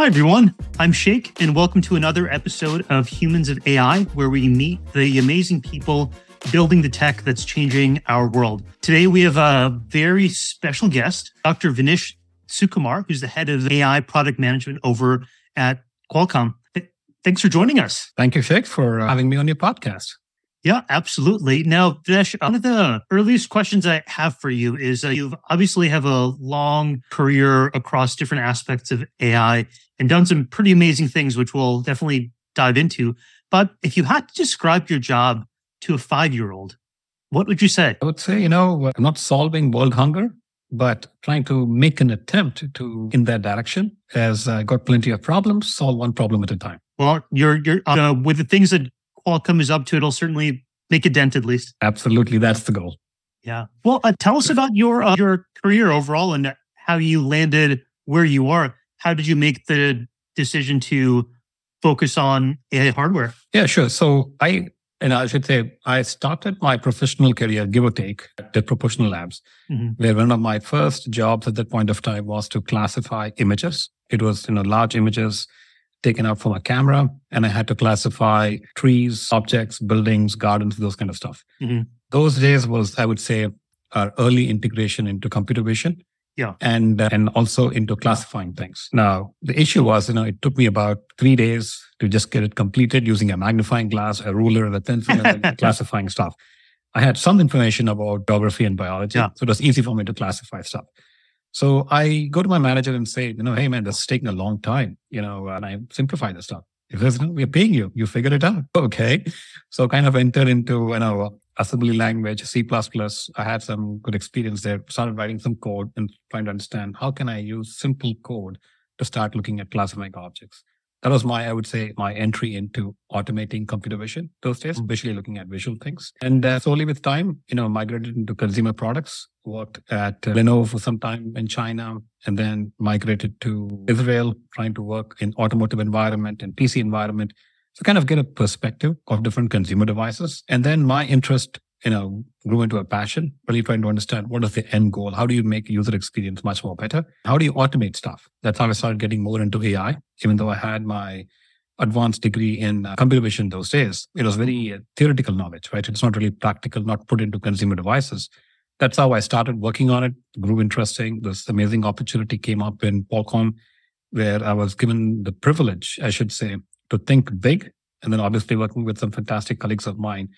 Hi, everyone. I'm Sheikh, and welcome to another episode of Humans of AI, where we meet the amazing people building the tech that's changing our world. Today, we have a very special guest, Dr. Vinesh Sukumar, who's the head of AI product management over at Qualcomm. Thanks for joining us. Thank you, Sheikh, for uh, having me on your podcast. Yeah, absolutely. Now, Vinesh, one of the earliest questions I have for you is uh, you've obviously have a long career across different aspects of AI and done some pretty amazing things, which we'll definitely dive into. But if you had to describe your job to a five year old, what would you say? I would say, you know, I'm not solving world hunger, but trying to make an attempt to in that direction as I got plenty of problems, solve one problem at a time. Well, you're, you're uh, with the things that Qualcomm is up to, it'll certainly make a dent at least. Absolutely. That's the goal. Yeah. Well, uh, tell us about your uh, your career overall and how you landed where you are. How did you make the decision to focus on AI hardware? Yeah, sure. So I and I should say I started my professional career, give or take, at Propulsion Labs, mm-hmm. where one of my first jobs at that point of time was to classify images. It was you know large images taken out from a camera and I had to classify trees, objects, buildings, gardens, those kind of stuff. Mm-hmm. Those days was, I would say, our early integration into computer vision. Yeah. And, uh, and also into classifying things. Now, the issue was, you know, it took me about three days to just get it completed using a magnifying glass, a ruler, and a pencil, and classifying stuff. I had some information about geography and biology. Yeah. So it was easy for me to classify stuff. So I go to my manager and say, you know, hey man, this is taking a long time, you know, and I simplify the stuff. He says, no, we're paying you. You figure it out. Okay. So kind of enter into, you know, assembly language, C++. I had some good experience there, started writing some code and trying to understand how can I use simple code to start looking at classifying objects that was my, I would say, my entry into automating computer vision those days, especially mm-hmm. looking at visual things. And uh, slowly with time, you know, migrated into consumer products, worked at uh, Lenovo for some time in China, and then migrated to Israel, trying to work in automotive environment and PC environment. So kind of get a perspective of different consumer devices. And then my interest you know, grew into a passion, really trying to understand what is the end goal? How do you make user experience much more better? How do you automate stuff? That's how I started getting more into AI, even though I had my advanced degree in uh, computer vision those days. It was very uh, theoretical knowledge, right? It's not really practical, not put into consumer devices. That's how I started working on it, grew interesting. This amazing opportunity came up in Qualcomm, where I was given the privilege, I should say, to think big. And then obviously working with some fantastic colleagues of mine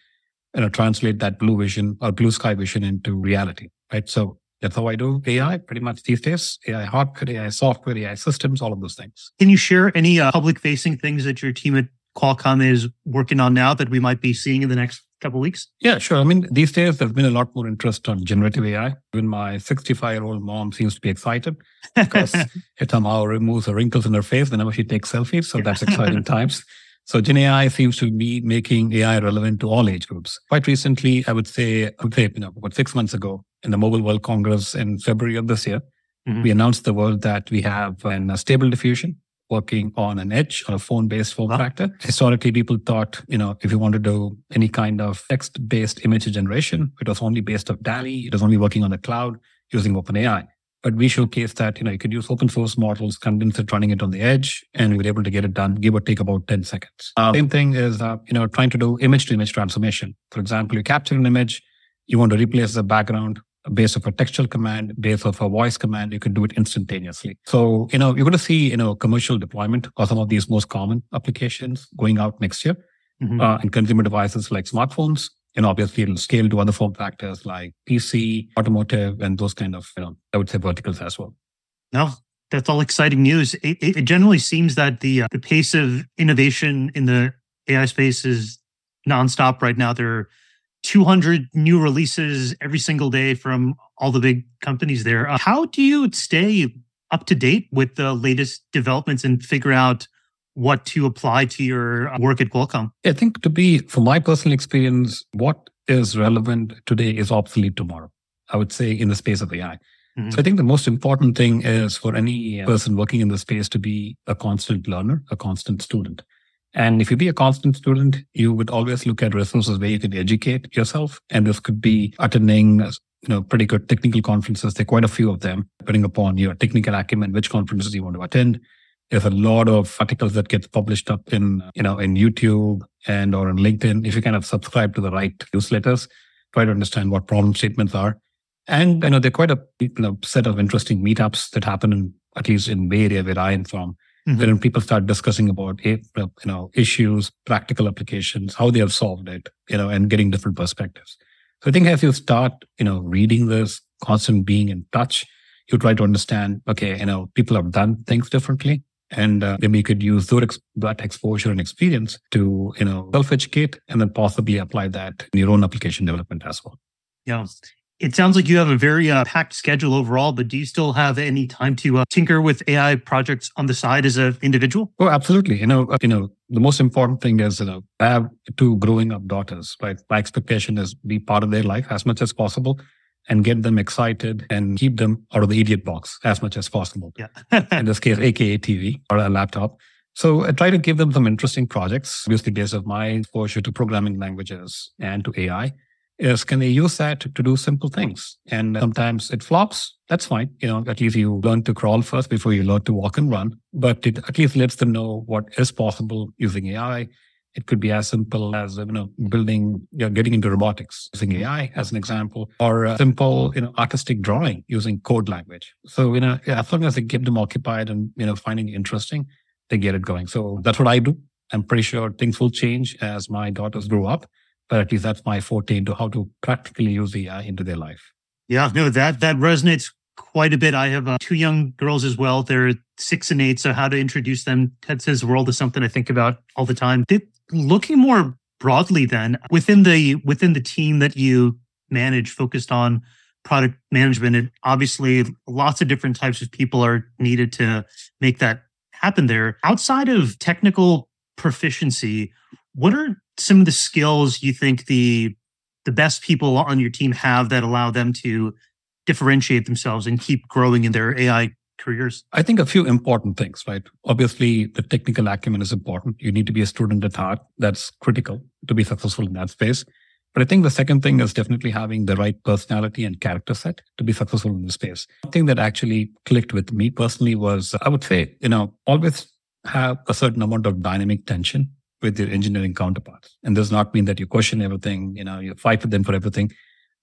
you know, translate that blue vision or blue sky vision into reality, right? So that's how I do AI pretty much these days. AI hardware, AI software, AI systems, all of those things. Can you share any uh, public facing things that your team at Qualcomm is working on now that we might be seeing in the next couple weeks? Yeah, sure. I mean, these days there's been a lot more interest on generative AI. Even my 65 year old mom seems to be excited because it somehow removes the wrinkles in her face whenever she takes selfies. So that's exciting times. So Gen AI seems to be making AI relevant to all age groups. Quite recently, I would say, I would say, you know, about six months ago in the Mobile World Congress in February of this year, mm-hmm. we announced the world that we have an, a stable diffusion working on an edge on a phone-based form factor. Historically, people thought, you know, if you want to do any kind of text-based image generation, it was only based on DALL-E. It was only working on the cloud using OpenAI. But we showcase that, you know, you could use open source models, condense it, running it on the edge, and we were able to get it done, give or take about 10 seconds. Uh, same thing is, uh, you know, trying to do image to image transformation. For example, you capture an image, you want to replace the background based off a textual command, based off a voice command, you can do it instantaneously. So, you know, you're going to see, you know, commercial deployment of some of these most common applications going out next year mm-hmm. uh, in consumer devices like smartphones, and obviously it'll scale to other form factors like PC, automotive, and those kind of, you know, I would say verticals as well. No, that's all exciting news. It, it generally seems that the uh, the pace of innovation in the AI space is nonstop right now. There are 200 new releases every single day from all the big companies there. Uh, how do you stay up to date with the latest developments and figure out what to apply to your uh, work at Qualcomm? I think to be, from my personal experience, what is relevant today is obsolete tomorrow. I would say in the space of AI. Mm-hmm. So I think the most important thing is for any person working in the space to be a constant learner, a constant student. And if you be a constant student, you would always look at resources where you can educate yourself. And this could be attending, you know, pretty good technical conferences. There are quite a few of them, depending upon your technical acumen, which conferences you want to attend There's a lot of articles that get published up in, you know, in YouTube and or on LinkedIn. If you kind of subscribe to the right newsletters, try to understand what problem statements are. And, you know, there are quite a you know, set of interesting meetups that happen in, at least in Bay Area where I am from, mm-hmm. wherein people start discussing about, you know, issues, practical applications, how they have solved it, you know, and getting different perspectives. So I think as you start, you know, reading this, constant being in touch, you try to understand, okay, you know, people have done things differently. And uh, maybe you could use that exposure and experience to, you know, self-educate and then possibly apply that in your own application development as well. Yeah. It sounds like you have a very uh, packed schedule overall, but do you still have any time to uh, tinker with AI projects on the side as an individual? Oh, absolutely. You know, uh, you know, the most important thing is, you know, I have two growing up daughters, right? My expectation is be part of their life as much as possible and get them excited and keep them out of the idiot box as much as possible. Yeah. in this case, AKA TV or a laptop. So I try to give them some interesting projects, obviously based on my exposure to programming languages and to AI. Is can they use that to, to do simple things? And sometimes it flops. That's fine. You know, at least you learn to crawl first before you learn to walk and run. But it at least lets them know what is possible using AI it could be as simple as you know building, you know, getting into robotics using AI as an example, or simple you know artistic drawing using code language. So you know as long as they keep them occupied and you know finding interesting, they get it going. So that's what I do. I'm pretty sure things will change as my daughters grow up, but at least that's my forte into how to practically use AI into their life. Yeah, no, that that resonates quite a bit. I have uh, two young girls as well. They're six and eight. So how to introduce them Ted says world is something I think about all the time. Looking more broadly then within the within the team that you manage focused on product management and obviously lots of different types of people are needed to make that happen there. Outside of technical proficiency what are some of the skills you think the the best people on your team have that allow them to differentiate themselves and keep growing in their ai careers? I think a few important things, right? Obviously, the technical acumen is important. You need to be a student at heart. That's critical to be successful in that space. But I think the second thing is definitely having the right personality and character set to be successful in the space. One thing that actually clicked with me personally was I would say, you know, always have a certain amount of dynamic tension with your engineering counterparts. And does not mean that you question everything, you know, you fight with them for everything.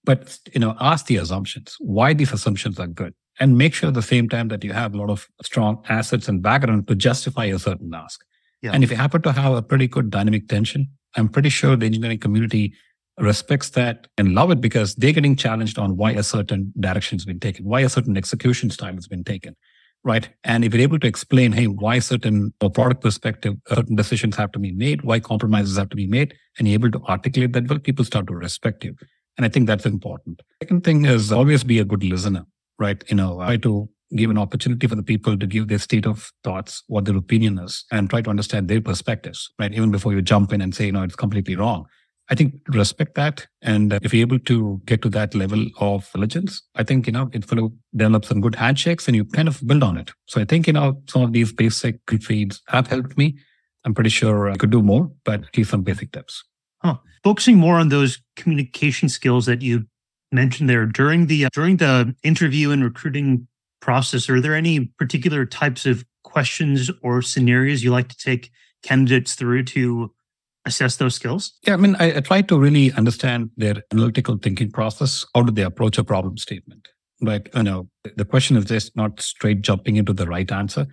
But, you know, ask the assumptions, why these assumptions are good and make sure at the same time that you have a lot of strong assets and background to justify a certain ask. Yeah. And if you happen to have a pretty good dynamic tension, I'm pretty sure the engineering community respects that and love it because they're getting challenged on why a certain direction has been taken, why a certain execution style has been taken. Right. And if you're able to explain, hey, why certain uh, product perspective, uh, certain decisions have to be made, why compromises have to be made, and you're able to articulate that well, people start to respect you. And I think that's important. Second thing is always be a good listener right? You know, try to give an opportunity for the people to give their state of thoughts, what their opinion is, and try to understand their perspectives, right? Even before you jump in and say, you know, it's completely wrong. I think respect that. And if you're able to get to that level of diligence, I think, you know, it will develop some good handshakes and you kind of build on it. So I think, you know, some of these basic feeds have helped me. I'm pretty sure I could do more, but at least some basic tips. Huh. Focusing more on those communication skills that you mentioned there during the uh, during the interview and recruiting process are there any particular types of questions or scenarios you like to take candidates through to assess those skills? Yeah i mean I, I try to really understand their analytical thinking process how do they approach a problem statement right? You know the question is just not straight jumping into the right answer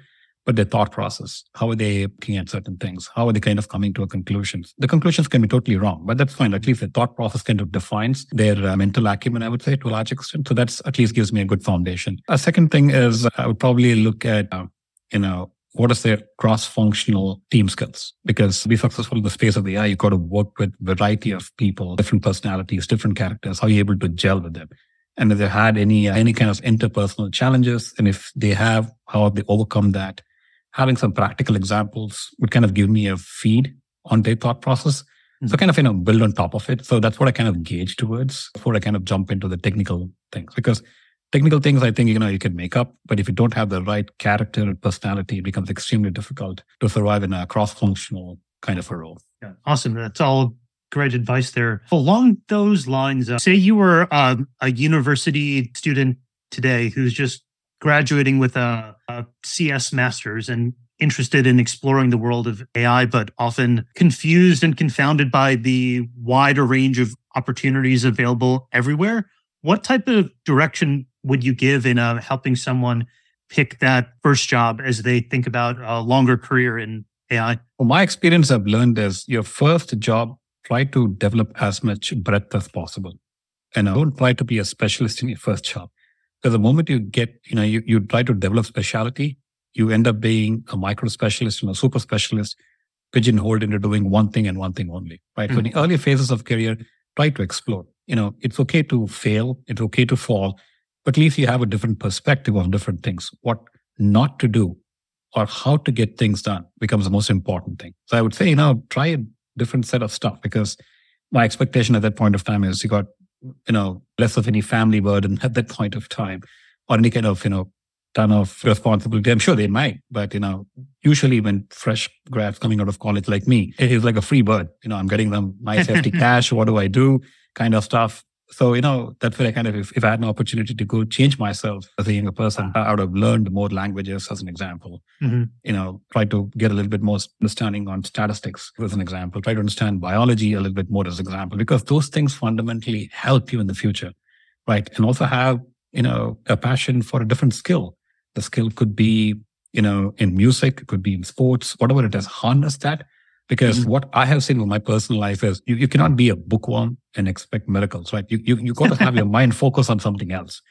but their thought process. How are they looking at certain things? How are they kind of coming to a conclusion? The conclusions can be totally wrong, but that's fine. At least the thought process kind of defines their uh, mental acumen, I would say, to a large extent. So that's at least gives me a good foundation. A second thing is I would probably look at, uh, you know, what is their cross-functional team skills? Because to be successful in the space of AI, you've got to work with variety of people, different personalities, different characters. How are you able to gel with them? And if they had any any kind of interpersonal challenges, and if they have, how have they overcome that? Having some practical examples would kind of give me a feed on their thought process. Mm-hmm. So kind of, you know, build on top of it. So that's what I kind of gauge towards before I kind of jump into the technical things. Because technical things, I think, you know, you can make up, but if you don't have the right character and personality, it becomes extremely difficult to survive in a cross-functional kind of a role. Yeah. Awesome. That's all great advice there. Along those lines, uh, say you were uh, a university student today who's just graduating with a, a CS master's and interested in exploring the world of AI, but often confused and confounded by the wider range of opportunities available everywhere. What type of direction would you give in uh, helping someone pick that first job as they think about a longer career in AI? Well, my experience I've learned is your first job, try to develop as much breadth as possible. And don't try to be a specialist in your first job. Because the moment you get, you know, you, you try to develop specialty, you end up being a micro specialist and a super specialist, pigeonholed into doing one thing and one thing only, right? Mm-hmm. So in the mm-hmm. early phases of career, try to explore. You know, it's okay to fail. It's okay to fall, but at least you have a different perspective on different things. What not to do or how to get things done becomes the most important thing. So I would say, you know, try a different set of stuff because my expectation at that point of time is you got, you know, less of any family burden at that point of time or any kind of, you know, ton of responsibility. I'm sure they might, but you know, usually when fresh grads coming out of college like me, it is like a free bird. You know, I'm getting them nice hefty cash. What do I do? Kind of stuff. So, you know, that's where I kind of, if, if I had an opportunity to go change myself as a younger person, I would have learned more languages as an example. Mm-hmm. You know, try to get a little bit more understanding on statistics as an example, try to understand biology a little bit more as an example, because those things fundamentally help you in the future, right? And also have, you know, a passion for a different skill. The skill could be, you know, in music, it could be in sports, whatever it is, harness that because mm-hmm. what I have seen with my personal life is you, you cannot be a bookworm and expect miracles, right? You, you, you got to have your mind focus on something else.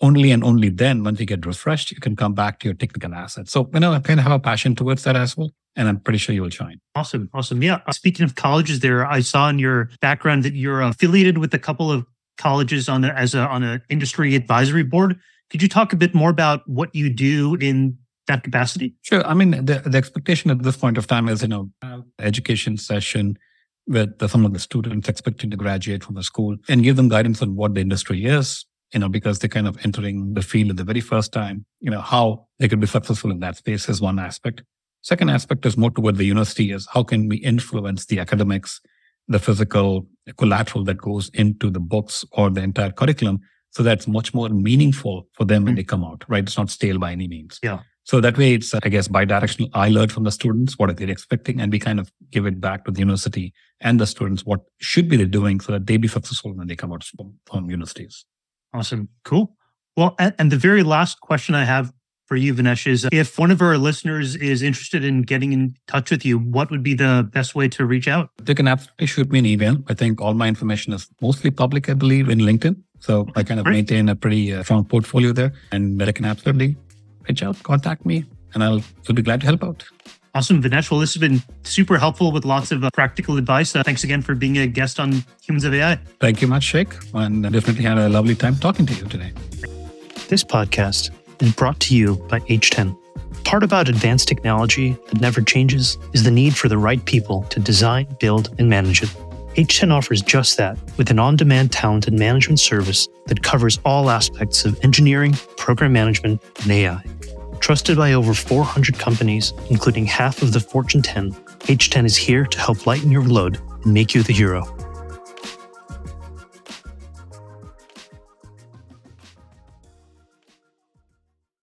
Only and only then, once you get refreshed, you can come back to your technical assets. So, you know, I kind of have a passion towards that as well. And I'm pretty sure you will shine. Awesome. Awesome. Yeah. Speaking of colleges there, I saw in your background that you're affiliated with a couple of colleges on the, as a, on an industry advisory board. Could you talk a bit more about what you do in that capacity? Sure. I mean, the, the expectation at this point of time is, you know, education session with the, some of the students expecting to graduate from the school and give them guidance on what the industry is, you know, because they're kind of entering the field at the very first time, you know, how they could be successful in that space is one aspect. Second aspect is more toward the university is how can we influence the academics, the physical collateral that goes into the books or the entire curriculum so that's much more meaningful for them when mm-hmm. they come out, right? It's not stale by any means. Yeah. So that way, it's, I guess, bidirectional. I learn from the students what are they expecting, and we kind of give it back to the university and the students what should be they doing so that they be successful when they come out from universities. Awesome. Cool. Well, and the very last question I have for you, Vinesh, is if one of our listeners is interested in getting in touch with you, what would be the best way to reach out? They can absolutely shoot me an email. I think all my information is mostly public, I believe, in LinkedIn. So I kind of maintain a pretty uh, strong portfolio there, and they can absolutely reach out, contact me, and I'll, I'll be glad to help out. Awesome, Vinesh. Well, this has been super helpful with lots of uh, practical advice. Uh, thanks again for being a guest on Humans of AI. Thank you much, Sheikh. And I definitely had a lovely time talking to you today. This podcast is brought to you by A.Team. Part about advanced technology that never changes is the need for the right people to design, build, and manage it. A.Team offers just that with an on demand talent and management service that covers all aspects of engineering, program management, and AI. Trusted by over 400 companies, including half of the Fortune 10, A.Team is here to help lighten your load and make you the hero.